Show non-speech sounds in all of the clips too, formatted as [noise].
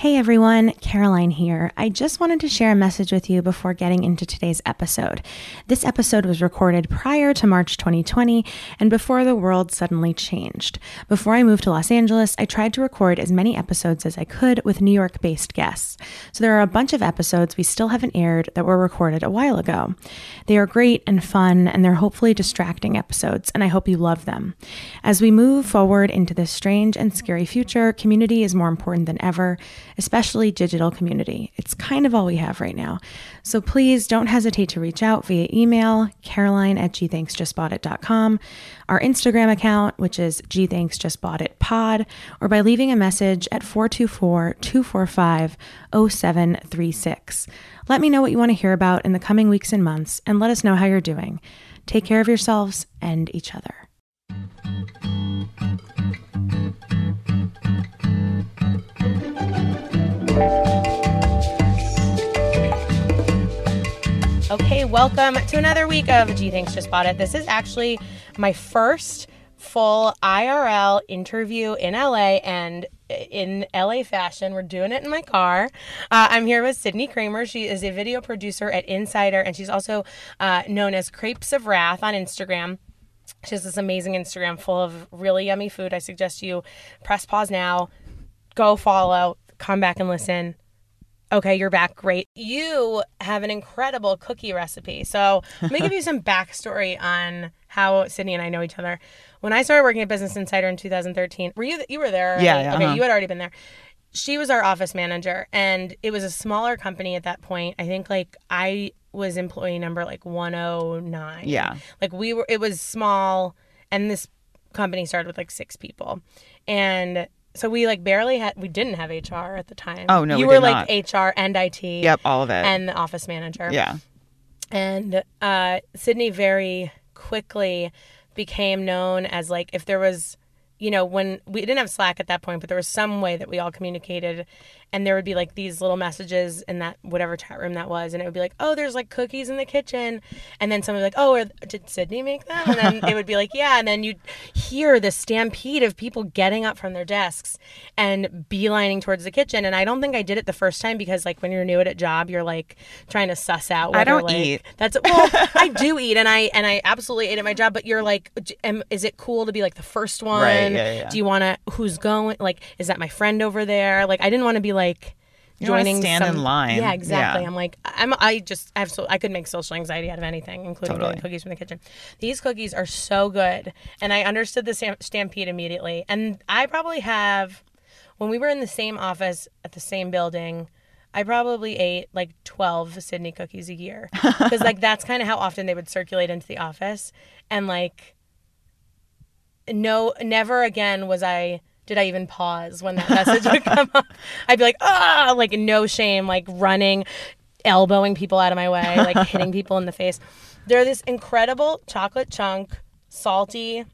Hey everyone, Caroline here. I just wanted to share a message with you before getting into today's episode. This episode was recorded prior to March 2020 and before the world suddenly changed. Before I moved to Los Angeles, I tried to record as many episodes as I could with New York based guests. So there are a bunch of episodes we still haven't aired that were recorded a while ago. They are great and fun, and they're hopefully distracting episodes, and I hope you love them. As we move forward into this strange and scary future, community is more important than ever especially digital community. It's kind of all we have right now. So please don't hesitate to reach out via email, caroline at gthanksjustboughtit.com, our Instagram account, which is gthanksjustboughtitpod, or by leaving a message at 424-245-0736. Let me know what you want to hear about in the coming weeks and months, and let us know how you're doing. Take care of yourselves and each other. Okay, welcome to another week of G Thanks Just Bought It. This is actually my first full IRL interview in LA and in LA fashion. We're doing it in my car. Uh, I'm here with Sydney Kramer. She is a video producer at Insider and she's also uh, known as Crepes of Wrath on Instagram. She has this amazing Instagram full of really yummy food. I suggest you press pause now, go follow, come back and listen. Okay, you're back. Great. You have an incredible cookie recipe. So let me give you [laughs] some backstory on how Sydney and I know each other. When I started working at Business Insider in 2013, were you you were there? Yeah, yeah, Okay, uh-huh. you had already been there. She was our office manager, and it was a smaller company at that point. I think like I was employee number like 109. Yeah. Like we were. It was small, and this company started with like six people, and so we like barely had. We didn't have HR at the time. Oh, no, you we were like HR and IT. Yep, all of it. And the office manager. yeah. And uh, Sydney very quickly became known as like if there was, you know, when we didn't have Slack at that point, but there was some way that we all communicated, and there would be like these little messages in that whatever chat room that was, and it would be like, oh, there's like cookies in the kitchen, and then somebody would be like, oh, did Sydney make them? And then it would be like, yeah, and then you'd hear the stampede of people getting up from their desks and beelining towards the kitchen, and I don't think I did it the first time because like when you're new at a job, you're like trying to suss out. I don't like, eat. that's well, I do eat, and I and I absolutely ate at my job. But you're like, am, is it cool to be like the first one? Right, yeah, yeah. Do you want to? Who's going? Like, is that my friend over there? Like, I didn't want to be like You don't wanna joining. stand in line. Yeah, exactly. Yeah. I'm like, I'm. I just I have so I could make social anxiety out of anything, including Totally. cookies from the kitchen. These cookies are so good, and I understood the stam- stampede immediately. And I probably have, when we were in the same office at the same building. I probably ate like 12 Sydney cookies a year [laughs] because like that's kind of how often they would circulate into the office and like no never again was I did I even pause when that message would come up. I'd be like, ah, like no shame, like running, elbowing people out of my way, like [laughs] hitting people in the face. They're this incredible chocolate chunk, salty,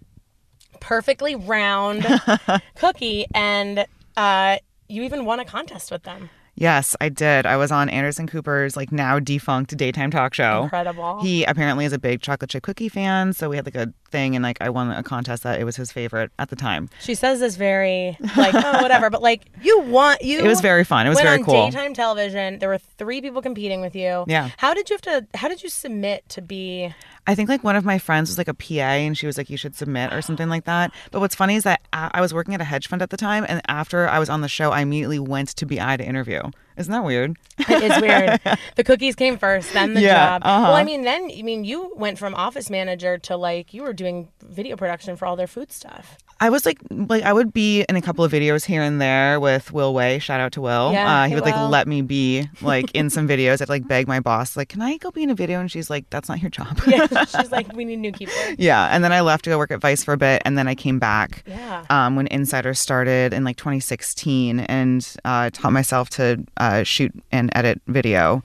perfectly round [laughs] cookie, and uh, you even won a contest with them. Yes, I did. I was on Anderson Cooper's like now defunct daytime talk show. Incredible. He apparently is a big chocolate chip cookie fan, so we had like a thing and like I won a contest that it was his favorite at the time. She says this very like oh whatever, but like you want you. It was very fun. It was very on cool. daytime television. There were three people competing with you. Yeah. How did you have to? How did you submit to be? I think like one of my friends was like a PA and she was like, you should submit or something like that. But what's funny is that I was working at a hedge fund at the time. And after I was on the show, I immediately went to BI to interview. Isn't that weird? It is weird. [laughs] the cookies came first, then the Yeah, job. Well, I uh-huh. mean, then I mean, you went from office manager to like you were doing video production for all their food stuff. I was like, like I would be in a couple of videos here and there with Will Wei. Shout out to Will. Yeah, uh, he hey, would like Will. let me be like in some [laughs] videos. I'd like beg my boss, like, can I go be in a video? And she's like, that's not your job. Yeah, she's [laughs] like, we need new people. Yeah, and then I left to go work at Vice for a bit, and then I came back Yeah. um, when Insider started in like 2016, and uh, taught myself to uh, shoot and edit video.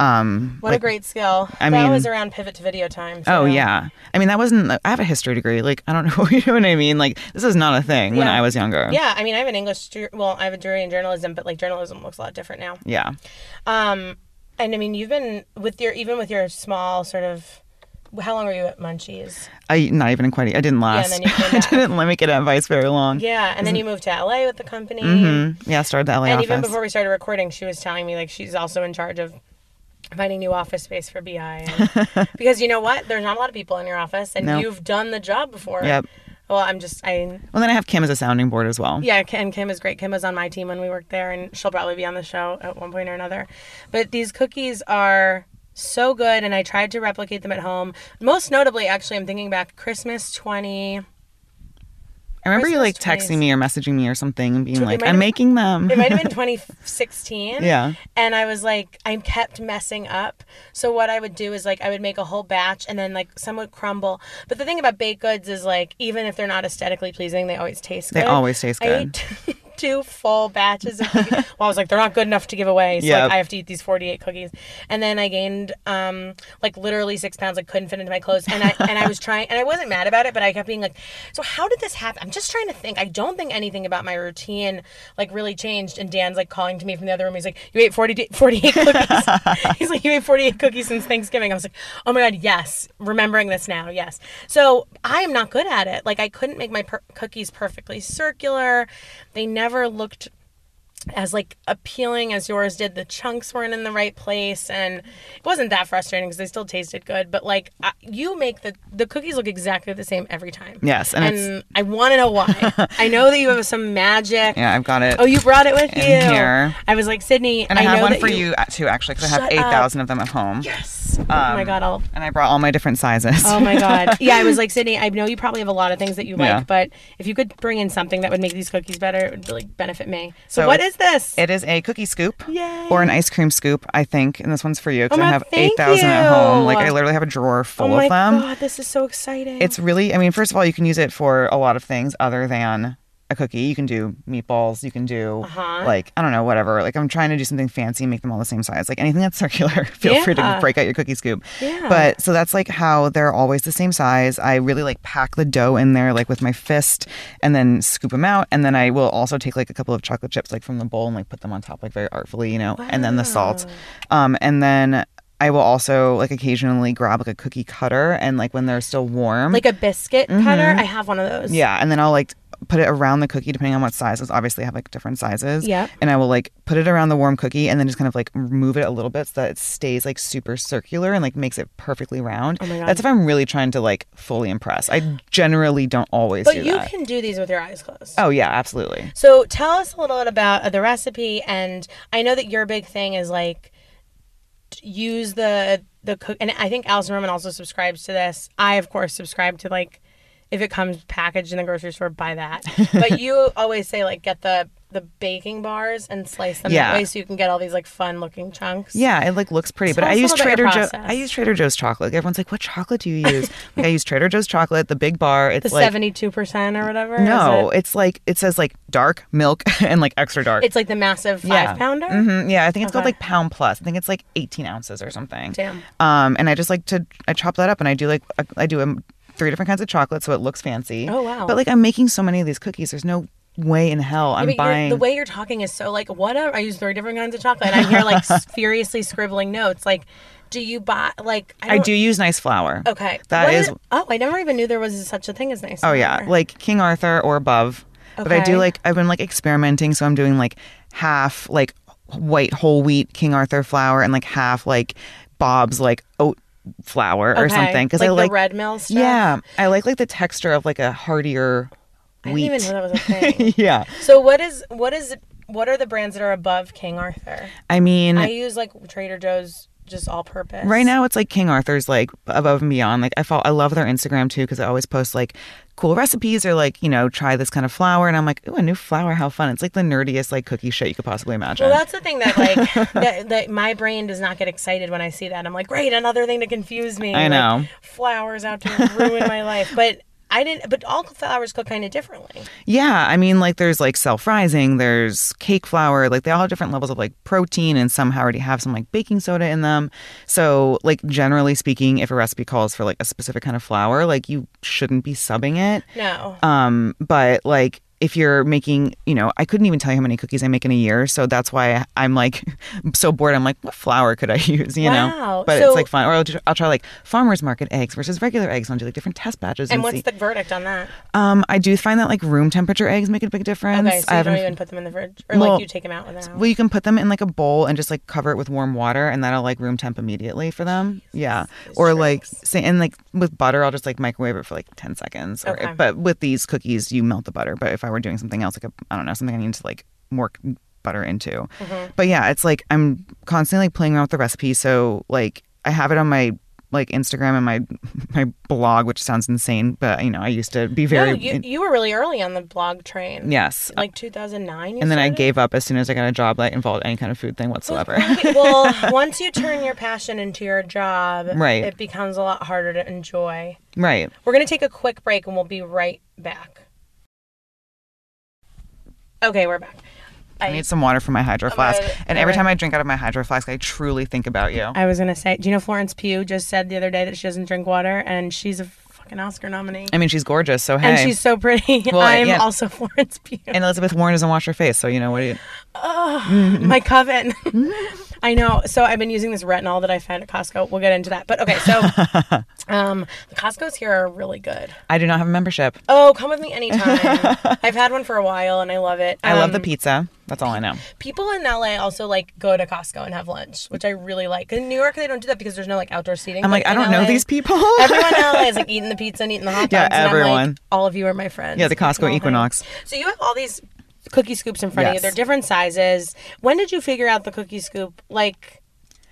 Um, What a great skill. I that mean- was around pivot to video time. Oh yeah, I mean that wasn't. I have a history degree. Like I don't [laughs] know, you know what I mean. Like this is not a thing when I was younger. Yeah, I mean, I have an English. Well, I have a degree in journalism, but like journalism looks a lot different now. Yeah. Um, and I mean, you've been with your even with your small sort of. How long were you at Munchies? I not even quite. I didn't last. then you [laughs] I didn't let me get advice very long. Yeah, and then you moved to LA with the company. Mm-hmm. Yeah, started the LA And office. even before we started recording, she was telling me like she's also in charge of finding new office space for BI. And, [laughs] because you know what? There's not a lot of people in your office, and No. you've done the job before. Yep. Well, I'm just I Well, then I have Kim as a sounding board as well. yeah, and Kim is great. Kim was on my team when we worked there, and she'll probably be on the show at one point or another. But these cookies are so good, and I tried to replicate them at home. Most notably, actually, I'm thinking back Christmas 20. I remember you like Christmas texting me or messaging me or something and being It like, "I'm have- making them." It might have been [laughs] 2016. Yeah. And I was like, I kept messing up. So what I would do is like I would make a whole batch and then like some would crumble. But the thing about baked goods is like even if they're not aesthetically pleasing, they always taste good. They always taste good. [laughs] two full batches of cookies. [laughs] well, I was like, they're not good enough to give away. So like I have to eat these 48 cookies. And then I gained um like literally six pounds. I couldn't fit into my clothes. And I and I was [laughs] trying and I wasn't mad about it, but I kept being like, so how did this happen? I'm just trying to think. I don't think anything about my routine like really changed. And Dan's like calling to me from the other room. He's like, you ate 40, 48 [laughs] cookies. He's like, you ate 48 cookies since Thanksgiving. I was like, oh my God, yes. Remembering this now, yes. So I am not good at it. Like I couldn't make my per- cookies perfectly circular. They never looked as like appealing as yours did. The chunks weren't in the right place, and it wasn't that frustrating because they still tasted good. But like I, you make the the cookies look exactly the same every time. Yes, and and, I want to know why. [laughs] I know that you have some magic. Yeah, I've got it. Oh, you brought it with you. Here. I was like Sydney, and I, have know one for you, uh, too, actually, because I have Shut eight up. thousand of them at home. Yes. Oh my Um, god, I'll And I brought all my different sizes. Oh my god. [laughs] Yeah, I was like, Sydney, I know you probably have a lot of things that you like, Yeah. but if you could bring in something that would make these cookies better, it would really benefit me. So, So what is this? It is a cookie scoop Yay. or an ice cream scoop, I think, and this one's for you because Oh I have eight thousand at home. Like I literally have a drawer oh full my of them. Oh my god, this is so exciting. It's really, I mean, first of all, you can use it for a lot of things other than a cookie. You can do meatballs. You can do Uh-huh. like I don't know, whatever. Like I'm trying to do something fancy, and make them all the same size. Like anything that's [laughs] circular, feel free to break out your cookie scoop. Yeah. But so that's like how they're always the same size. I really like pack the dough in there like with my fist, and then scoop them out. And then I will also take like a couple of chocolate chips like from the bowl and like put them on top like very artfully, you know, Wow. and then the salt. Um, and then. I will also like occasionally grab like a cookie cutter and like when they're still warm. like a biscuit cutter. I have one of those. Mm-hmm. Yeah, and then I'll like put it around the cookie depending on what sizes. Obviously, I have like different sizes. Yeah. And I will like put it around the warm cookie and then just kind of like move it a little bit so that it stays like super circular and like makes it perfectly round. Oh my God. That's if I'm really trying to like fully impress. I generally don't always But do you that. can do these with your eyes closed. Oh yeah, absolutely. So tell us a little bit about uh, the recipe, and I know that your big thing is like use the the cook, and I think Alison Roman also subscribes to this. I of course subscribe to like if it comes packaged in the grocery store, buy that. [laughs] but you always say like get the the baking bars and slice them Yeah. that way so you can get all these like fun looking chunks. Yeah, it like looks pretty, but I use Trader Joe's. I use Trader Joe's chocolate. Everyone's like, "What chocolate do you use?" [laughs] like I use Trader Joe's chocolate, the big bar. It's The like seventy two percent or whatever. no, it? it's like it says like dark milk [laughs] and like extra dark. it's like the massive five pounder. Mm-hmm. Yeah, I think it's called like pound plus. I think it's like 18 ounces or something. Damn. Um, and I just like to I chop that up and I do like I- I do um, three different kinds of chocolate so it looks fancy. Oh, wow. But like I'm making so many of these cookies. There's no way in hell I'm buying. the way you're talking is so like whatever. I use three different kinds of chocolate, and I'm here like [laughs] furiously scribbling notes. Like, do you buy like I, I do use nice flour. Okay, That What is- Oh, I never even knew there was such a thing as nice. Oh yeah, like King Arthur or above. But I do like I've been like experimenting, so I'm doing like half like white whole wheat King Arthur flour and like half like Bob's like oat flour or something because like I like the red mill stuff. yeah I like like the texture of like a heartier I didn't wheat. even know that was a thing. [laughs] yeah. so what is what is what are the brands that are above King Arthur? I mean, I use like Trader Joe's just all purpose. right now it's like King Arthur's like above and beyond. Like I follow, I love their Instagram too because they always post like cool recipes or like you know try this kind of flour and I'm like, ooh, a new flour, how fun! It's like the nerdiest like cookie shit you could possibly imagine. Well, that's the thing that like [laughs] that, that my brain does not get excited when I see that. I'm like, great, another thing to confuse me. I Like, know. flowers out to ruin my life, but I didn't. But all flowers cook kind of differently. Yeah, I mean, like there's like self rising, there's cake flour, like they all have different levels of like protein, and some already have some like baking soda in them. So, like generally speaking, if a recipe calls for like a specific kind of flour, like you shouldn't be subbing it. No. Um, but like if you're making, you know, I couldn't even tell you how many cookies I make in a year, so that's why I'm like [laughs] so bored. I'm like, what flour could I [laughs] use? You Wow. know, but So- it's like fun. Or I'll, tr- I'll try like farmers market eggs versus regular eggs. I'll do like different test batches. and And, what's see. the verdict on that? um, I do find that like room temperature eggs make a big difference. Okay, so I you don't even put them in the fridge, or Well, like you take them out with an well, you can put them in like a bowl and just like cover it with warm water, and that'll like room temp immediately for them. Yeah, or like say, and like with butter, I'll just like microwave it for like ten seconds. Or, Okay. But with these cookies, you melt the butter. But if I were doing something else, like a I don't know, something I need to like work butter into. Mm-hmm. But yeah, it's like I'm constantly like playing around with the recipe. So like I have it on my like Instagram and my [laughs] my blog, which sounds insane, but you know I used to be very no, you, you were really early on the blog train. yes. Like 2009. You And then I gave up as soon as I got a job that involved any kind of food thing whatsoever. [laughs] Well, once you turn your passion into your job, Right. it becomes a lot harder to enjoy. right. We're going to take a quick break and we'll be right back. Okay, we're back. I need some water for my hydro oh flask. Okay, And every alright. time I drink out of my hydro flask, I truly think about you. I was going to say, do you know Florence Pugh just said the other day that she doesn't drink water and she's a fucking Oscar nominee? I mean, she's gorgeous, so hey. And she's so pretty. [laughs] Well, I'm yeah. also [laughs] Florence Pugh. and Elizabeth Warren doesn't wash her face, so you know what? Do you... [laughs] my coven. I know. So I've been using this retinol that I found at Costco. We'll get into that. But okay, so [laughs] um, the Costco's here are really good. I do not have a membership. Oh, come with me anytime. [laughs] I've had one for a while and I love it. I love the Um, pizza. That's all I know. People in LA also like go to Costco and have lunch, which I really like. In New York, they don't do that because there's no like outdoor seating. I'm like, I don't know these people. [laughs] Everyone in LA is like eating the pizza and eating the hot dogs. Yeah, I'm like, everyone. all of you are my friends. Yeah, the Costco. Equinox. So you have all these cookie scoops in front of you. They're different sizes. When did you figure out the cookie scoop? Like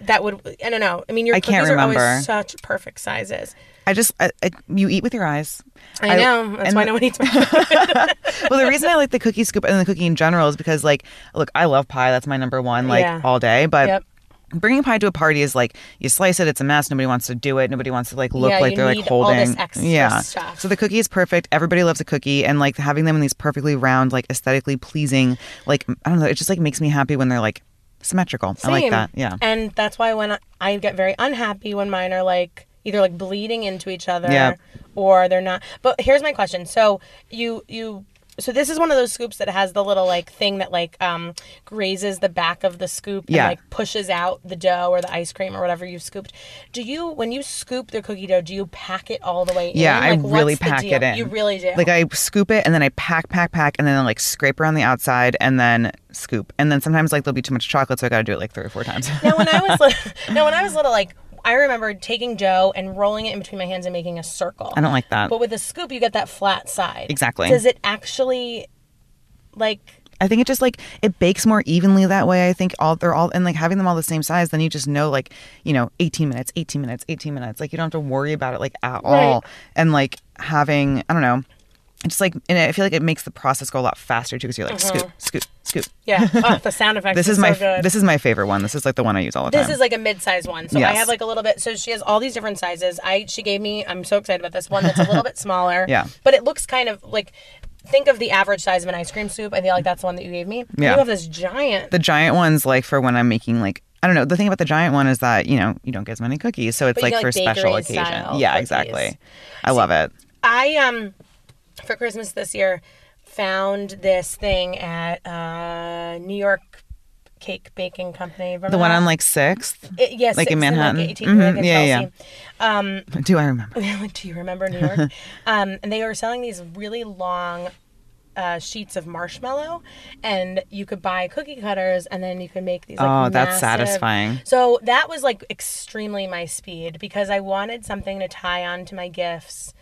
that would I don't know. I mean, your I cookies are always such perfect sizes. I just, I, I, you eat with your eyes. I know. That's why the- no one eats. well, the reason I like the cookie scoop and the cookie in general is because, like, look, I love pie. That's my number one, like, Yeah. all day. But Yep. Bringing pie to a party is like you slice it, it's a mess. Nobody wants to do it. Nobody wants to like look Yeah, like they're like holding. yeah. stuff. So the cookie is perfect. Everybody loves a cookie, and like having them in these perfectly round, like aesthetically pleasing, like I don't know, it just like makes me happy when they're like symmetrical. I like Same. that. Yeah. And that's why when I, I get very unhappy when mine are like either like bleeding into each other Yeah. or they're not. But here's my question. So you you so this is one of those scoops that has the little like thing that like um grazes the back of the scoop and Yeah. like pushes out the dough or the ice cream or whatever you've scooped. Do you when you scoop the cookie dough, do you pack it all the way in? Yeah, I Like, really what's the pack deal? it in. You really do. Like I scoop it and then I pack, pack, pack, and then like scrape around the outside and then scoop. And then sometimes like there'll be too much chocolate, so I got to do it like three or four times. Now, when I was [laughs] little, now when I was little, like I remember taking dough and rolling it in between my hands and making a circle. I don't like that. But with a scoop, you get that flat side. Exactly. Does it actually, like, I think it just like it bakes more evenly that way. I think all they're all and like having them all the same size, then you just know like you know 18 minutes, 18 minutes, 18 minutes. Like you don't have to worry about it like at all. And like having I don't know, just like and I feel like it makes the process go a lot faster too because you're like scoop, scoop, scoop. yeah, [laughs] oh, the sound effects. This are is my so good. this is my favorite one. This is like the one I use all the time. This is like a mid-size one. So I have like a little bit. So she has all these different sizes. I she gave me. I'm so excited about this one that's a little [laughs] bit smaller. Yeah. But it looks kind of like. Think of the average size of an ice cream scoop. I feel like that's the one that you gave me. Yeah. You have this giant. the giant ones like for when I'm making like I don't know. The thing about the giant one is that you know you don't get as many cookies, so it's you like for special occasion. Yeah, cookies. exactly. I love it. I um for Christmas this year found this thing at uh New York Cake Baking Company. Remember The one that? on like Sixth. Yes, like in Manhattan? 18th, Mhm, like yeah, yeah. Um, Do I remember? [laughs] do you remember New York? [laughs] um, and they were selling these really long uh, sheets of marshmallow, and you could buy cookie cutters, and then you could make these. Like, Oh, that's massive- satisfying. So that was like extremely my speed because I wanted something to tie on to my gifts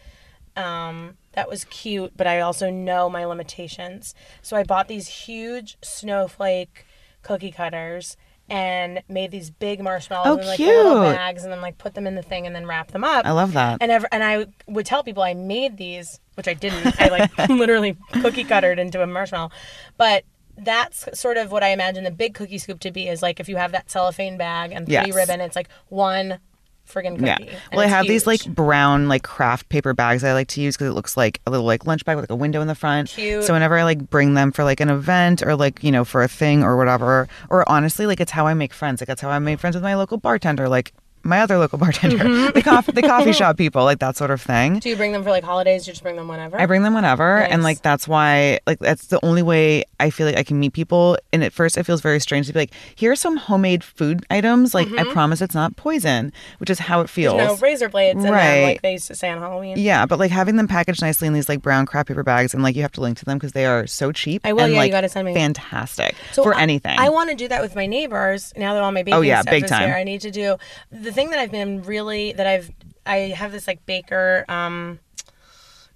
um, that was cute, but I also know my limitations. So I bought these huge snowflake cookie cutters and made these big marshmallows Oh, in like little bags and then like put them in the thing and then wrap them up. I love that. And ever, and I would tell people I made these, which I didn't. I like [laughs] [laughs] literally cookie cuttered into a marshmallow. But that's sort of what I imagine the big cookie scoop to be is like if you have that cellophane bag and three Yes. ribbon, it's like one friggin' cookie. Yeah. And Well, I have these like brown like craft paper bags I like to use because it looks like a little like lunch bag with like a window in the front. Cute. So whenever I like bring them for like an event or like you know for a thing or whatever, or honestly like it's how I make friends. Like that's how I made friends with my local bartender. Like my other local [laughs] bartender, Mm-hmm. the coffee the coffee [laughs] shop people, like that sort of thing. Do you bring them for like holidays? You just bring them whenever? I bring them whenever, and like that's why, like that's the only way I feel like I can meet people. And at first, it feels very strange to be like, "Here are some homemade food items. Like I promise it's not poison," which is how it feels. you know, razor blades them, Right. like they used to say on Halloween. Yeah, but like having them packaged nicely in these like brown crap paper bags, and like you have to link to them because they are so cheap. I will, and, yeah, you gotta send me. Fantastic So for I- anything. I want to do that with my neighbors now that all my baking Oh, yeah, stuff big is time. here. I need to do the thing that I've been really that I've I have this like baker um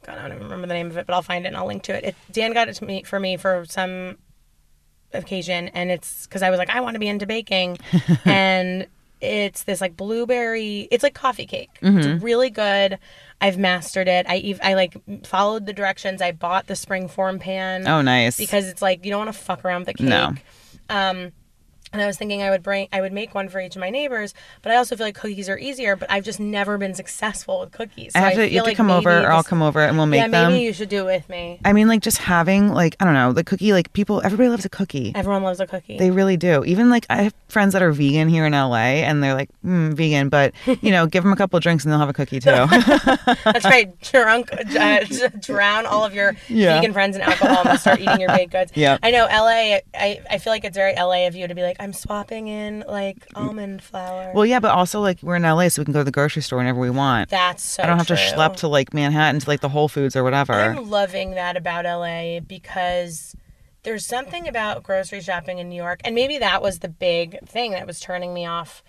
God I don't even remember the name of it but I'll find it and I'll link to it. it Dan got it to me for me for some occasion and it's because I was like I want to be into baking [laughs] and it's this like blueberry it's like coffee cake Mm-hmm. it's really good I've mastered it I ev- I like followed the directions I bought the spring form pan oh, nice. because it's like you don't want to fuck around with the cake. No. Um, and I was thinking I would bring, I would make one for each of my neighbors, but I also feel like cookies are easier. But I've just never been successful with cookies. I So have to. You have to like come over, or I'll come over, and we'll make Yeah, maybe them. you should do it with me. I mean, like just having like I don't know the cookie. Like people, everybody loves a cookie. Everyone loves a cookie. They really do. Even like I have friends that are vegan here in LA, and they're like mm, vegan, but [laughs] you know, give them a couple of drinks and they'll have a cookie too. [laughs] That's right. [laughs] Drunk, uh, drown all of your Yeah. vegan friends in alcohol and they'll start eating your baked goods. Yeah. I know LA. I, I feel like it's very LA of you to be like, I'm swapping in like mm. almond flour. well, yeah, but also like we're in LA, so we can go to the grocery store whenever we want. That's so. I don't have to schlep to like Manhattan to like the Whole Foods or whatever. I'm loving that about LA because there's something about grocery shopping in New York, and maybe that was the big thing that was turning me off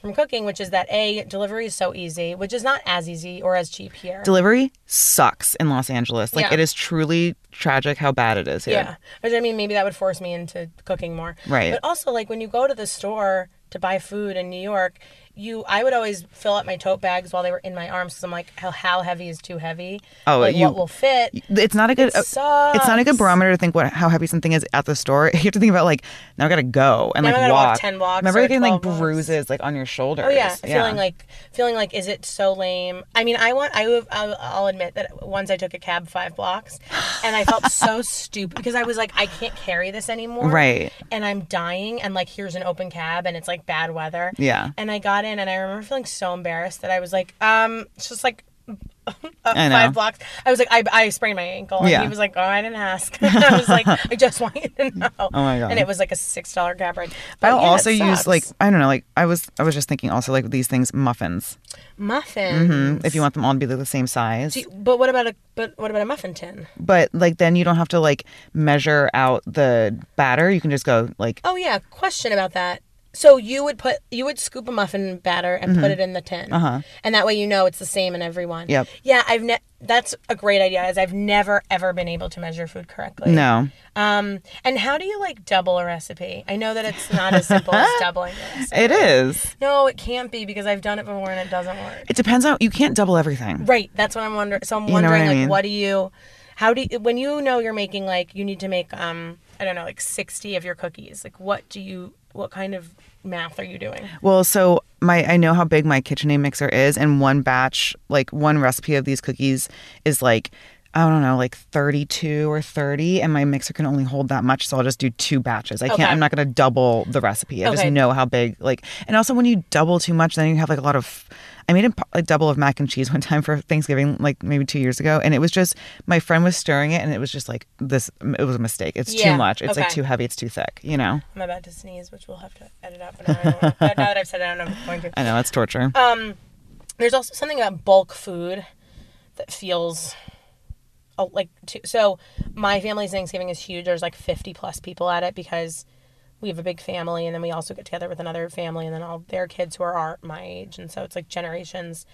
from cooking, which is that a delivery is so easy, which is not as easy or as cheap here. Delivery sucks in Los Angeles. Like Yeah. it is truly tragic how bad it is here. Yeah. Which I mean, maybe that would force me into cooking more. Right. But also, like when you go to the store to buy food in New York, you I would always fill up my tote bags while they were in my arms because I'm like, how, how heavy is too heavy? Oh, like, you- what will fit? It's not a good. It uh, It's not a good barometer to think what how heavy something is at the store. [laughs] You have to think about like now I gotta go and Now like walk walk. 10 blocks Remember like getting like blocks. bruises like on your shoulders. Oh yeah, feeling like feeling like is it so lame? I mean, I want I I'll, I'll admit that once I took a cab five blocks, [gasps] and I felt so stupid because I was like, I can't carry this anymore. Right. And I'm dying, and like here's an open cab, and it's like bad weather. Yeah. And I got in, and I remember feeling so embarrassed that I was like, um, it's just like. [laughs] Five blocks. I was like, I, I sprained my ankle, and Yeah. he was like, "Oh, I didn't ask." [laughs] I was like, "I just want you to [laughs] know." Oh my God. And it was like a six dollar cab ride. But I'll yeah, also use like I don't know like I was I was just thinking also like these things muffins muffins. Mm, if you want them all to be like, the same size. You- but what about a but what about a muffin tin? but like then you don't have to like measure out the batter. You can just go like Oh yeah, question about that. So you would put you would scoop a muffin batter and put it in the tin, uh-huh. and that way you know it's the same in everyone. Yep. Yeah, I've ne- that's a great idea. As I've never ever been able to measure food correctly. no. Um, and how do you like double a recipe? I know that it's not as simple as [laughs] doubling a recipe. It is. No, it can't be because I've done it before and it doesn't work. It depends on you can't double everything. Right. That's what I'm wondering. So I'm know what wondering, I like, mean? what do you, how do you, when you know you're making, like, you need to make, um, I don't know, like 60 of your cookies. Like, what do you, what kind of math are you doing? Well, so my I know how big my KitchenAid mixer is, and one batch, like one recipe of these cookies, is like I don't know, like thirty-two or thirty, and my mixer can only hold that much, so I'll just do two batches. I can't. Okay. I'm not going to double the recipe. I Okay. just know how big. Like, and also when you double too much, then you have like a lot of. I made a, double of mac and cheese [laughs] one time for Thanksgiving, like maybe two years ago, and it was just my friend was stirring it, and it was just like this. It was a mistake. It's Yeah, too much. It's like too heavy. It's too thick. You know. I'm about to sneeze, which we'll have to edit out. But now, now that I've said it, I don't know if I'm going to. I know it's torture. Um, there's also something about bulk food that feels uh, like too, so my family's Thanksgiving is huge. There's like 50 plus people at it because we have a big family and then we also get together with another family and then all their kids who are our, my age and so it's like generations.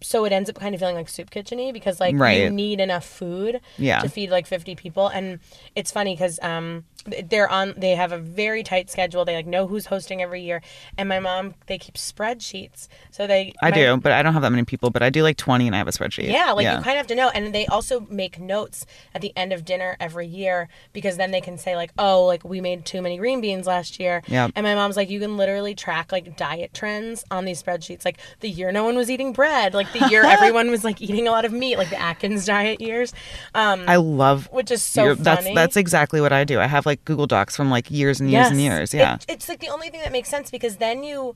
so it ends up kind of feeling like soup kitcheny because like you need enough food Yeah. to feed like 50 people and it's funny because um they're on they have a very tight schedule they like know who's hosting every year and my mom they keep spreadsheets so they I my- do, but I don't have that many people. But I do like twenty, and I have a spreadsheet. yeah, like you kind of have to know. And they also make notes at the end of dinner every year because then they can say, like, oh, like we made too many green beans last year. Yep. And my mom's like, you can literally track like diet trends on these spreadsheets. Like the year no one was eating bread, like the year [laughs] everyone was like eating a lot of meat, like the Atkins diet years. Um, I love. which is so your- that's funny. that's exactly what I do. I have like Google Docs from like years and years and years. It- Yeah. it's like the only thing that makes sense because then you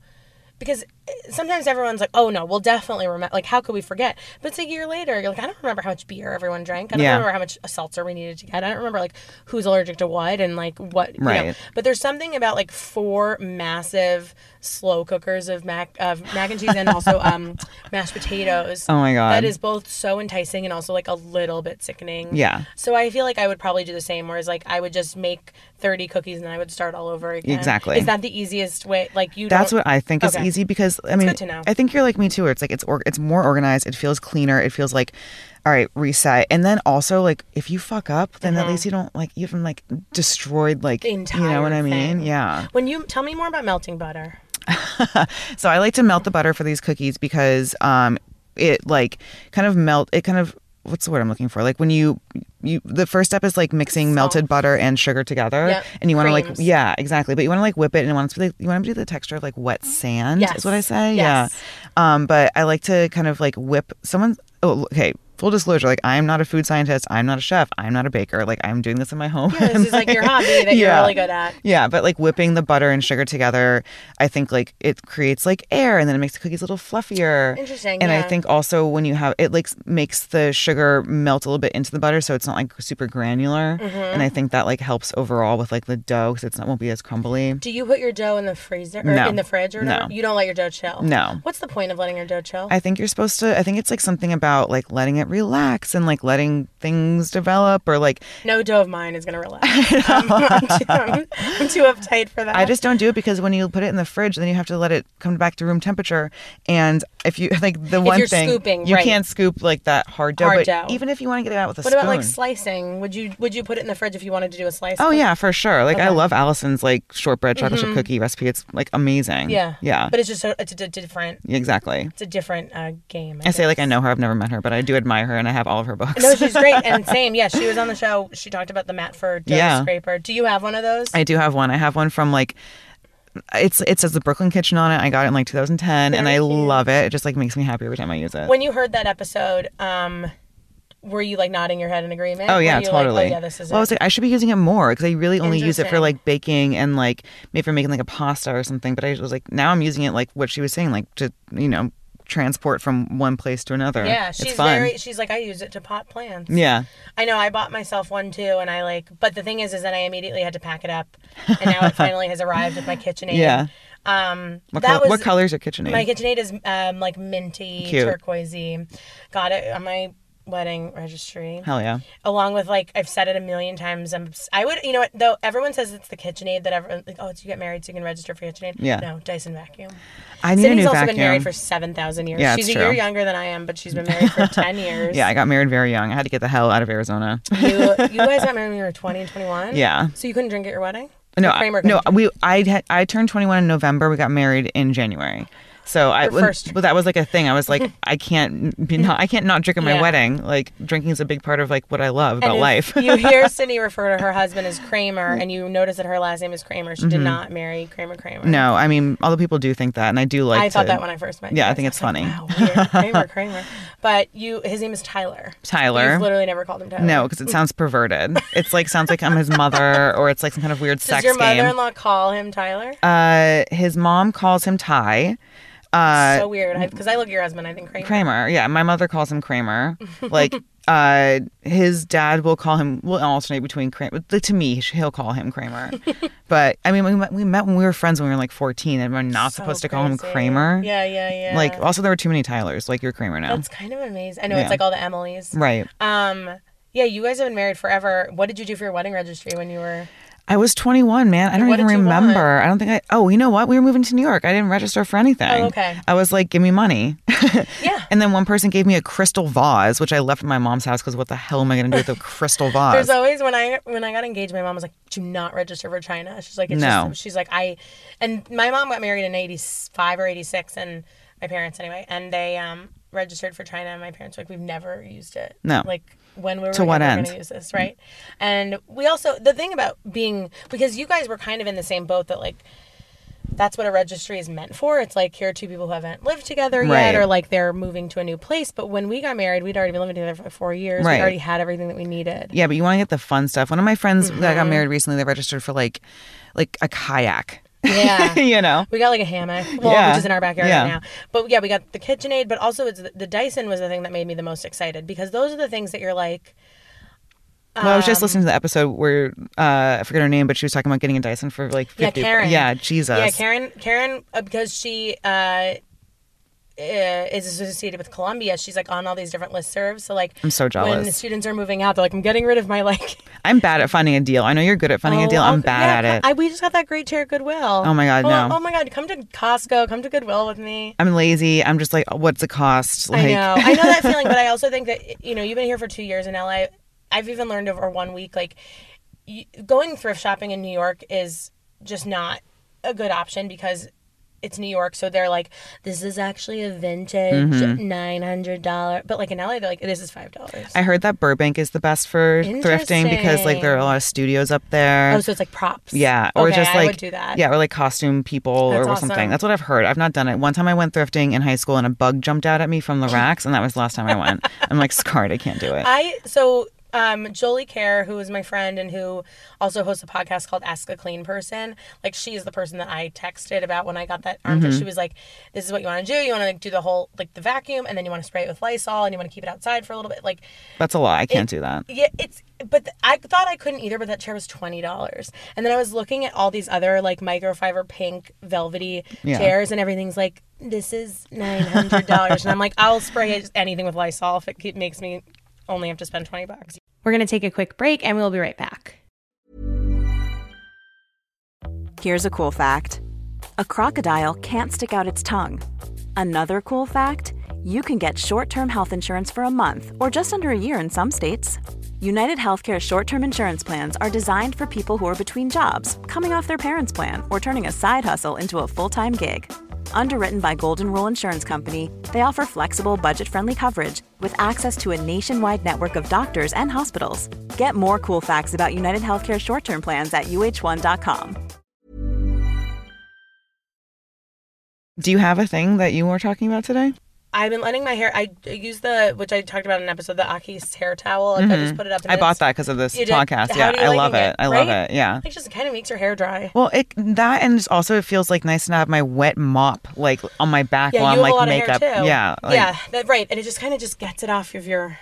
because sometimes everyone's like, oh no, we'll definitely remember. Like, how could we forget? But it's a year later, you're like, I don't remember how much beer everyone drank. I don't Yeah. remember how much seltzer we needed to get. I don't remember like who's allergic to what and like what. you know. Right. But there's something about like four massive slow cookers of mac of mac and cheese and also [laughs] um mashed potatoes. Oh my God. That is both so enticing and also like a little bit sickening. Yeah. So I feel like I would probably do the same. Whereas like I would just make thirty cookies and I would start all over again. Exactly. Is that the easiest way? Like you. That's what I think is easy because I mean good to know. I think you're like me too. Where it's like it's or, it's more organized. It feels cleaner. It feels like all right, reset. And then also like if you fuck up, then at least you don't like you haven't like destroyed like Mm-hmm. The you know what I mean? Yeah. When you tell me more about melting butter. [laughs] So I like to melt the butter for these cookies because um it like kind of melt it kind of what's the word I'm looking for? Like when you you the first step is like mixing melted butter and sugar together Yep. and you want to like yeah, exactly. But you want to like whip it and you want it to be like, you want to do the texture of like wet sand Yes. is what I say. Yes. Yeah. Um but I like to kind of like whip someone oh okay, full disclosure like I'm not a food scientist, I'm not a chef, I'm not a baker. Like I'm doing this in my home. Yeah, This is like your [laughs] hobby that you're really good at. Yeah, but like whipping the butter and sugar together, I think like it creates like air and then it makes the cookies a little fluffier. Interesting, And I think also when you have it like makes the sugar melt a little bit into the butter so it's not like super granular. Mm-hmm. And I think that like helps overall with like the dough because it's not won't be as crumbly. Do you put your dough in the freezer or No. in the fridge or No. You don't let your dough chill. No. What's the point of letting your dough chill? I think you're supposed to I think it's like something about like letting it relax and like letting things develop or like no dough of mine is gonna relax. [laughs] I'm, I'm, too, I'm, I'm too uptight for that. I just don't do it because when you put it in the fridge, then you have to let it come back to room temperature. And if you [laughs] like the one thing, scooping, you right. can't scoop like that hard dough. Hard but dough. even if you want to get it out with a What spoon. about like slicing? Would you would you put it in the fridge if you wanted to do a slice? oh yeah, for sure. Like I Okay. Mm-hmm. love Alison's like shortbread chocolate chip cookie recipe. It's like amazing. Yeah. yeah, But it's just a, it's a di- different exactly. it's a different uh, game. I say like. I know her. I've never met her, but I do admire her, and I have all of her books. No, she's great and [laughs] same. Yeah, she was on the show. She talked about the Matfer dough Yeah. scraper. Do you have one of those? I do have one. I have one from like it's it says the Brooklyn Kitchen on it. I got it in like 2010, and I cute. love it. It just like makes me happy every time I use it. when you heard that episode, um, were you like nodding your head in agreement? Oh yeah, you like, totally. oh yeah, this is well, I was like, I should be using it more because I really only use it for like baking and like maybe for making like a pasta or something. But I was like, now I'm using it like what she was saying, like to you know transport from one place to another. yeah, she's very. She's like, I use it to pot plants. yeah, I know. I bought myself one too, and I like. But the thing is, is that I immediately had to pack it up, and now it [laughs] finally has arrived with my KitchenAid. Yeah. Um, what, that col- was what colors are KitchenAid? my KitchenAid is um like minty, Cute. turquoisey. Got it on my wedding registry. Hell yeah. along with like I've said it a million times. I'm I would you know what though everyone says it's the KitchenAid that everyone like oh you get married so you can register for KitchenAid. Yeah. No Dyson vacuum. I need Sydney's a new also vacuum. been married for seven thousand years. Yeah, She's a year younger than I am, but she's been married for [laughs] ten years. yeah, I got married very young. I had to get the hell out of Arizona. You you guys [laughs] got married when you were twenty and twenty one. yeah. So you couldn't drink at your wedding. No, no, we I had I turned 21 in November. We got married in January. So I, first- but that was like a thing. I was like, [laughs] I can't be not, I can't not drink at my Yeah. wedding. Like drinking is a big part of like what I love about life. you hear [laughs] Sydney refer to her husband as Kramer, and you notice that her last name is Kramer. She did not marry Kramer Kramer. Mm-hmm. no, I mean, other people do think that, and I do like. I thought that when I first met you. Yeah, I think it's was like, funny. Wow, weird. [laughs] Kramer, Kramer. But you, his name is Tyler. Tyler. You've literally never called him Tyler. No, because it sounds perverted. It's like sounds like I'm his mother, or it's like some kind of weird Does sex your mother-in-law call him Tyler? Uh, his mom calls him Ty. Uh, so weird. Because I, look at your husband, I think Kramer. Kramer. Yeah, my mother calls him Kramer. Like, [laughs] uh, his dad will call him. We'll alternate between Kramer. To me, he'll call him Kramer. [laughs] but I mean, we met, we met when we were friends when we were like 14, and we're not So supposed to call him. Kramer. Yeah, yeah, yeah. Like, also there were too many Tylers. Like, you're Kramer now. that's kind of amazing. I know Yeah. it's like all the Emilys. right. Um, yeah, you guys have been married forever. What did you do for your wedding registry when you were? I was 21, man. I don't even remember. I don't think I. Oh, you know what? We were moving to New York. I didn't register for anything. Oh, okay. I was like, give me money. [laughs] Yeah. And then one person gave me a crystal vase, which I left at my mom's house because what the hell am I going to do with a crystal [laughs] vase? There's always when I when I got engaged, my mom was like, "Do not register for China." She's like, it's No. Just, she's like, I, and my mom got married in '85 or '86, and my parents anyway, and they um registered for China, and my parents were like, "We've never used it." No. Like when we were To what end? going to use this, right? And we also the thing about being because you guys were kind of in the same boat that like. That's what a registry is meant for. It's like here are two people who haven't lived together yet, Right. or like they're moving to a new place. But when we got married, we'd already been living together for four years. Right. We already had everything that we needed. yeah, but you want to get the fun stuff. One of my friends that Mm-hmm. got married recently, they registered for like, like a kayak. Yeah. [laughs] you know. We got like a hammock, well, Yeah. which is in our backyard Yeah. right now. But yeah, we got the KitchenAid, but also it's the, the Dyson was the thing that made me the most excited because those are the things that you're like, Well, I was Um, just listening to the episode where uh, I forget her name, but she was talking about getting a Dyson for like yeah. Karen. Yeah, Jesus. Yeah, Karen. Karen, uh, because she uh, Uh, is associated with Columbia, she's like on all these different listservs. So like, I'm so jealous. When the students are moving out, they're like, I'm getting rid of my like. [laughs] I'm bad at finding a deal. I know you're good at finding a deal. Oh, I'm I'll- bad yeah, at it. I, we just got that great chair at Goodwill. Oh my God, oh, no. Oh my god, come to Costco, come to Goodwill with me. I'm lazy. I'm just like, what's it cost? Like, I know. I know that feeling, but I [laughs] also think that you know you've been here for two years in LA. I've even learned over one week like going thrift shopping in New York is just not a good option because it's New York, so they're like, this is actually a vintage mm-hmm. nine hundred dollar, but like in LA, they're like, this is five dollars. I heard that Burbank is the best for thrifting because like there are a lot of studios up there. Oh, so it's like props. yeah, or okay, just I like would do that. yeah, or like costume people That's or awesome. something. That's what I've heard. I've not done it. One time I went thrifting in high school and a bug jumped out at me from the [laughs] racks, and that was the last time I went. I'm like scarred. I can't do it. I so um Jolie Kerr, who is my friend and who also hosts a podcast called Ask a Clean Person, like she's the person that I texted about when I got that armpit. Mm-hmm. She was like, "This is what you want to do. You want to like, do the whole like the vacuum, and then you want to spray it with Lysol, and you want to keep it outside for a little bit." Like, That's a lot. I can't do that. yeah, it's. But th- I thought I couldn't either. But that chair was twenty dollars, and then I was looking at all these other like microfiber pink velvety Yeah. chairs, and everything's like, "This is nine hundred dollars," and I'm like, "I'll spray it- anything with Lysol if it makes me." Only have to spend 20 bucks. We're going to take a quick break and we'll be right back. Here's a cool fact a crocodile can't stick out its tongue. Another cool fact you can get short term health insurance for a month or just under a year in some states. United Healthcare short term insurance plans are designed for people who are between jobs, coming off their parents' plan, or turning a side hustle into a full time gig. Underwritten by Golden Rule Insurance Company, they offer flexible, budget friendly coverage with access to a nationwide network of doctors and hospitals. Get more cool facts about United Healthcare short term plans at uh1.com. Do you have a thing that you were talking about today? I've been letting my hair. I use the which I talked about in an episode, the Aquis hair towel. Like I just put it up. Mm-hmm. I bought that because of this podcast. Yeah, I love it? it. I love it. Yeah. It just kind of makes your hair dry. Well, it that and just also it feels like nice to have my wet mop like on my back Yeah, while I'm like makeup. of hair too. Yeah, like, yeah, that, right. And it just kind of just gets it off of your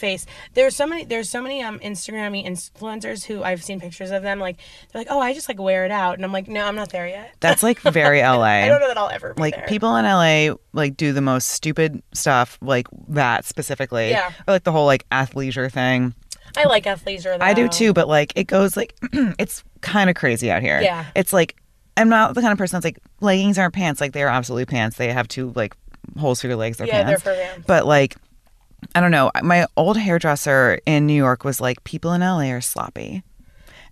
face. There's so many. There's so many um Instagrammy influencers who I've seen pictures of them. Like they're like, oh, I just like wear it out, and I'm like, no, I'm not there yet. That's like very [laughs] LA. I don't know that I'll ever be like there. people in LA like do the most stupid stuff like that specifically. Yeah. Or like the whole like athleisure thing. I like athleisure. Though. I do too, but like it goes like [clears throat] it's kind of crazy out here. Yeah. It's like I'm not the kind of person that's like leggings aren't pants. Like they're absolutely pants. They have two like holes for your legs. They're Yeah, they're for pants. But like I don't know. My old hairdresser in New York was like, people in LA are sloppy.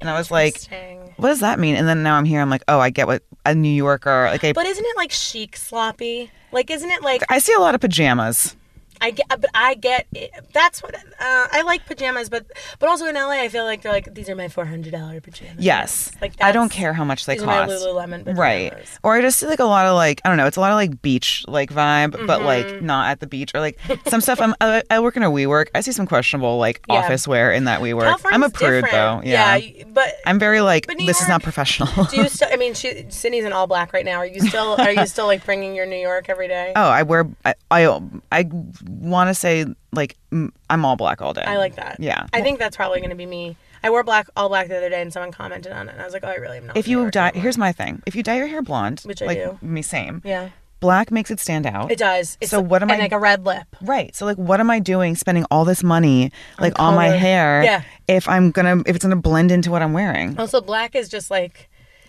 And I was like, what does that mean? And then now I'm here. I'm like, oh, I get what a New Yorker like. I, But isn't it like chic sloppy? Like, isn't it like I see a lot of pajamas. I get? But I get. It. That's what uh, I like pajamas, but but also in LA, I feel like they're like these are my four hundred dollar pajamas. Yes. like I don't care how much they these are my cost. Lululemon pajamas. Right. Or I just see like a lot of like I don't know, it's a lot of like beach like vibe, but Mm-hmm. like not at the beach or like some stuff. I'm I, I work in a WeWork. I see some questionable like Yeah. office wear in that WeWork. I'm a prude different. though. Yeah. y- but I'm very like But this is not professional. do you still? I mean, she, Sydney's in all black right now. Are you still? Are you [laughs] still like bringing your New York every day? oh, I wear I I, I want to say like I'm all black all day. I like that. Yeah. I think that's probably going to be me. I wore black all black the other day, and someone commented on it, and I was like, oh, I really am not. if you dye, anymore. here's my thing. If you dye your hair blonde, Which I like do. me, same. yeah, black makes it stand out. It does. It's So what am I- like a red lip? Right. So like what am I doing spending all this money like on, my hair Yeah. if I'm gonna if it's gonna blend into what I'm wearing? Also, black is just like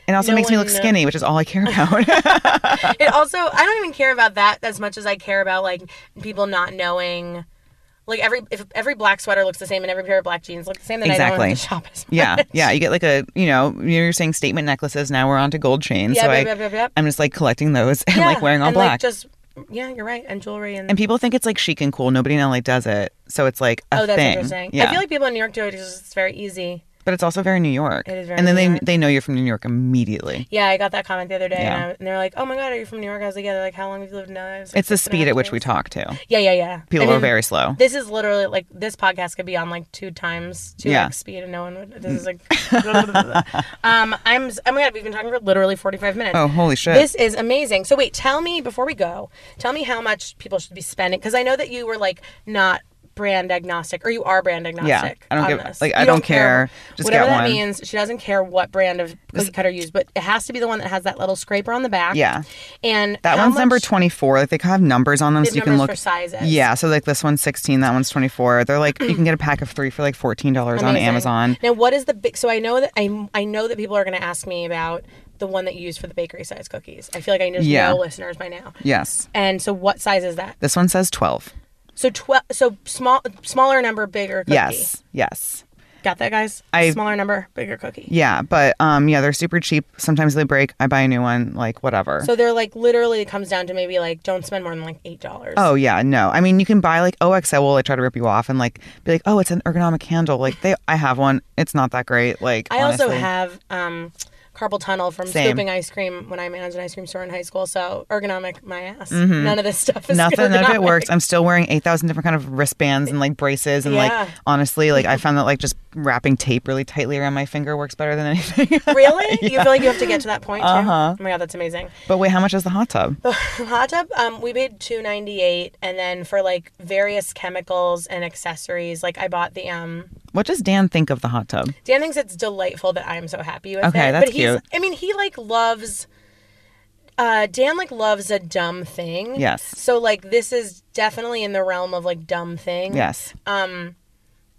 It also No makes me look kno- skinny, which is all I care [laughs] about. it [laughs] also I don't even care about that as much as I care about like people not knowing like every if every black sweater looks the same and every pair of black jeans look the same then I don't Exactly. have to shop as much. yeah. Yeah. You get like a you know, you're saying statement necklaces, now we're on to gold chains. Yeah, so yep, I, yep, yep. I'm just like collecting those [laughs] and Yeah, like wearing all and, black. Like, just yeah, you're right. And jewelry and, and people think it's like chic and cool. Nobody in LA does it. So it's like a oh, that's thing. interesting. Yeah. I feel like people in New York do it because it's very easy. But it's also very New York. It is very and then New they York. they know you're from New York immediately. Yeah, I got that comment the other day, Yeah. and, I, and they're like, "Oh my god, are you from New York?" I was like, "Yeah." They're like, "How long have you lived in LA?" I was like, It's the "Six and a speed half at which we years." talk to. Yeah, yeah, yeah. People I are mean, very slow. This is literally like this podcast could be on like two times two Yeah. x speed, and no one would. This is like, [laughs] [laughs] um, I'm. Oh my god, we've been talking for literally forty five minutes. Oh, holy shit. This is amazing. So wait, tell me before we go, tell me how much people should be spending because I know that you were like not brand agnostic or you are brand agnostic. I don't on give- this. like, I don't care. Just Whatever that one. means, she doesn't care what brand of cookie cutter you use, but it has to be the one that has that little scraper on the back. Yeah. and That one's number much- 24. Like they have numbers on them so you can look for sizes. Yeah, so like this one's 16, that one's 24. They're like you can get a pack of 3 for like $14 on Amazon. Now, what is the big? So I know that I I know that people are going to ask me about the one that you use for the bakery size cookies. I feel like I just Yeah. know listeners by now. Yes. And so, what size is that? This one says 12. So twelve. So small, smaller number, bigger cookie. Yes. Yes. Got that, guys? I- smaller number, bigger cookie. Yeah, but um yeah, they're super cheap. Sometimes they break. I buy a new one like whatever. So they're like literally it comes down to maybe like don't spend more than like eight dollars. Oh yeah, no. I mean, you can buy like OXO will like try to rip you off and like be like, "Oh, it's an ergonomic handle." Like they I have one. It's not that great. Like I also have um, carpal tunnel from Same. scooping ice cream when I managed an ice cream store in high school. So ergonomic, my ass. None of this stuff is Mm-hmm. Nothing, none of it works. [laughs] I'm still wearing 8,000 different kind of wristbands and like braces. And Yeah. like, honestly, like I found that like just wrapping tape really tightly around my finger works better than anything. Really? [laughs] You feel like you have to get to that point? Uh-huh. Oh my god, that's amazing. but wait, how much is the hot tub? The [laughs] Hot tub, um, we paid two ninety eight, and then for like various chemicals and accessories, like I bought the um. What does Dan think of the hot tub? Dan thinks it's delightful that I'm so happy with Okay, it. that's but he's, cute. I mean, he like loves. Uh, Dan like loves a dumb thing. Yes. So like this is definitely in the realm of like dumb thing. Yes. Um,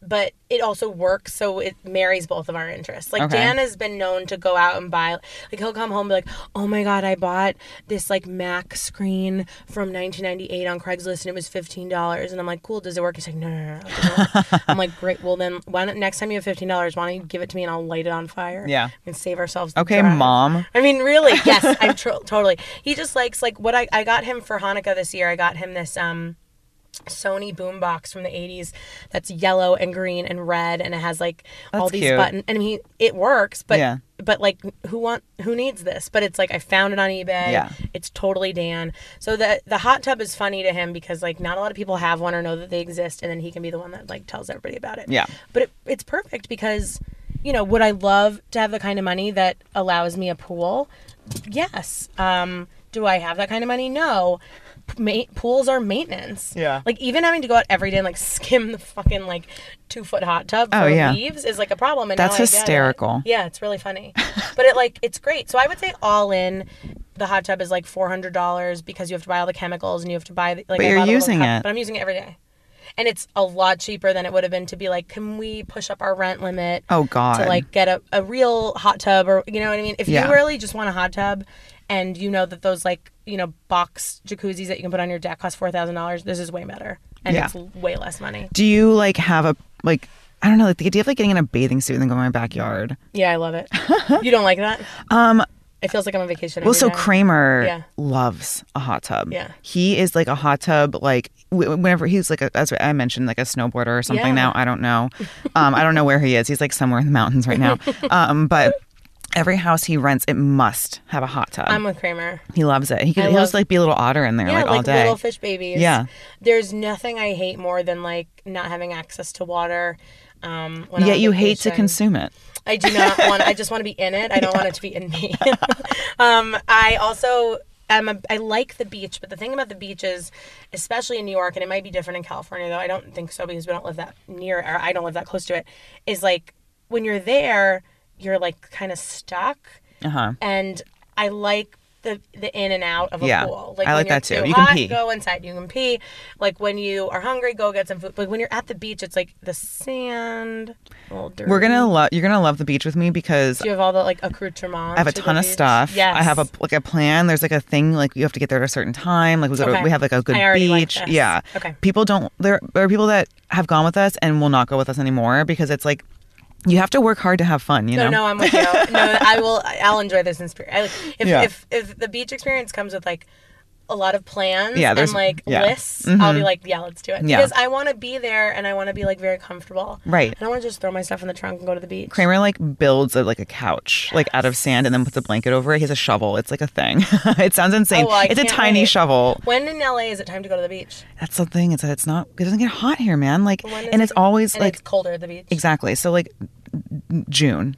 but it also works, so it marries both of our interests. Like Okay. Dan has been known to go out and buy, like he'll come home and be like, "Oh my god, I bought this like Mac screen from 1998 on Craigslist and it was fifteen dollars." And I'm like, "Cool, does it work?" He's like, "No, no, no." no. [laughs] I'm like, "Great, well then, why don't next time you have fifteen dollars, why don't you give it to me and I'll light it on fire? Yeah. and save ourselves." the Okay, drive." mom. I mean, really, yes, I'm [laughs] tr- totally. He just likes like what I I got him for Hanukkah this year. I got him this um Sony boombox from the 80s that's yellow and green and red and it has like all these cute. buttons and he it works but Yeah. but like who want who needs this but it's like I found it on eBay Yeah. it's totally Dan so the the hot tub is funny to him because like not a lot of people have one or know that they exist and then he can be the one that like tells everybody about it Yeah. but it, it's perfect because you know would I love to have the kind of money that allows me a pool yes um do I have that kind of money no Ma- pools are maintenance. Yeah. Like even having to go out every day and like [laughs] skim the fucking like two foot hot tub oh, for Oh, yeah. leaves is like a problem. And That's now I it. hysterical. Yeah, it's really funny, [laughs] but it like it's great. So I would say all in, the hot tub is like four hundred dollars because you have to buy all the chemicals and you have to buy the, like. But you're bought a little using cup, it. but I'm using it every day, and it's a lot cheaper than it would have been to be like, can we push up our rent limit? Oh, God. To like get a, a real hot tub or you know what I mean? If Yeah. you really just want a hot tub. And you know that those like you know box jacuzzis that you can put on your deck cost four thousand dollars. This is way better, and Yeah. it's way less money. Do you like have a like I don't know, like the idea of like getting in a bathing suit and then going in my backyard? Yeah, I love it. [laughs] you don't like that? Um It feels like I'm on vacation. Well, so day. Kramer Yeah. loves a hot tub. Yeah. he is like a hot tub. Like whenever he's like, a, as I mentioned, like a snowboarder or something. Yeah. Now I don't know. Um, I don't know where he is. He's like somewhere in the mountains right now. [laughs] Um, but every house he rents, it must have a hot tub. I'm with Kramer. he loves it. He could. I He'll love- just like be a little otter in there Yeah, like like, all day. little fish babies. Yeah. There's nothing I hate more than like not having access to water. Um, Yet you hate to consume it. I do not [laughs] want. I just want to be in it. I don't want it to be in me. [laughs] um, I also am. A, I like the beach, but the thing about the beach is, especially in New York, and it might be different in California, though I don't think so because we don't live that near, or I don't live that close to it. Is like when you're there, you're like kind of stuck, Uh huh. and I like the the in and out of a Yeah. pool. I like that too. too You can pee. Go inside. You can pee. Like when you are hungry, go get some food. Like when you're at the beach, it's like the sand. We're gonna love. You're gonna love the beach with me because Do you have all the like accoutrements? I have a to ton of beach? stuff. Yes. I have a like a plan. There's like a thing like you have to get there at a certain time. Like we go to, Okay. we have like a good like beach. this. Yeah. Okay. People don't. There, there are people that have gone with us and will not go with us anymore because it's like you have to work hard to have fun. You No, know. no, I'm with you. No, I will. I'll enjoy this experience. If Yeah. if if the beach experience comes with like a lot of plans Yeah, and like yeah. lists, mm-hmm. I'll be like, yeah, let's do it. Yeah. Because I want to be there and I want to be like very comfortable. Right. I don't want to just throw my stuff in the trunk and go to the beach. Kramer like builds a, like a couch like out of sand and then puts a blanket over it. He has a shovel. It's like a thing. [laughs] it sounds insane. Oh, I it's a tiny wait. shovel. When in LA is it time to go to the beach? That's the thing. Is that it's not. It doesn't get hot here, man. Like, and it- it's always And like it's colder at the beach. exactly. So like June,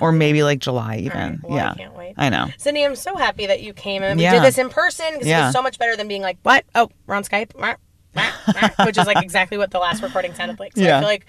or maybe like July even. right. Well, I yeah. can't wait. I know. Sydney, I'm so happy that you came and we Yeah. did this in person because it Yeah. was so much better than being like, what? Oh, we're on Skype? Wah, wah, wah," Which is like [laughs] exactly what the last recording sounded like. So I Yeah. feel like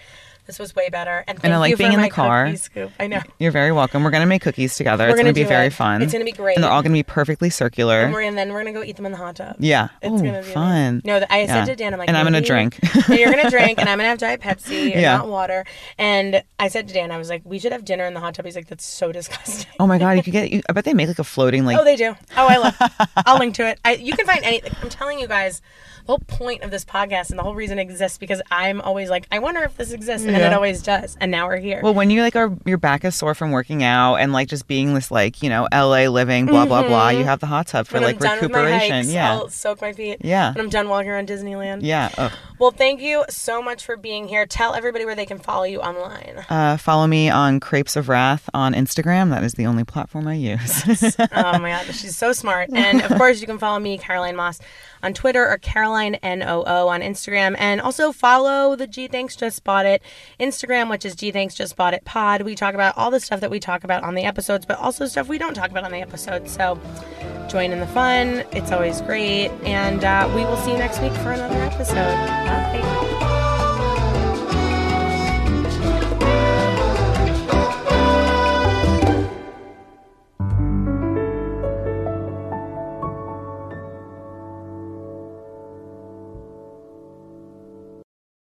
this was way better. And, And I like you being for in the car. Scoop. I know. You're very welcome. We're gonna make cookies together. We're it's gonna gonna be very it. fun. It's gonna be great. And they're all gonna be perfectly circular. And, we're, and then we're gonna go eat them in the hot tub. yeah. It's oh, gonna be fun. amazing. No, I Yeah. said to Dan, I'm like, and I'm gonna drink. [laughs] you're gonna drink, and [laughs] I'm gonna have Diet Pepsi and Yeah. not water. And I said to Dan, I was like, we should have dinner in the hot tub. He's like, that's so disgusting. oh my god, you could get. [laughs] You, I bet they make like a floating like. Oh, they do. Oh, I love. I'll link to it. I, you can find any. I'm telling you guys, the whole point of this podcast and the whole reason it exists because I'm always like, I wonder if this exists, and then it always does. And now we're here. well, when you like are your back is sore from working out and like just being this like you know LA living blah blah blah, you have the hot tub for when like I'm done with my recuperation. hikes, yeah. I'll soak my feet. Yeah. When I'm done walking around Disneyland. Yeah. Ugh. Well, thank you so much for being here. Tell everybody where they can follow you online. Uh, follow me on Crepes of Wrath on Instagram. That is the only platform I use. oh my [laughs] god, she's so smart. And of course, you can follow me, Caroline Moss, on Twitter or Caroline NOO on Instagram. And also follow the Gee Thanks Just Bought It Instagram, which is Gee Thanks Just Bought It Pod. We talk about all the stuff that we talk about on the episodes, but also stuff we don't talk about on the episodes. So join in the fun. It's always great. And uh, we will see you next week for another episode. Bye.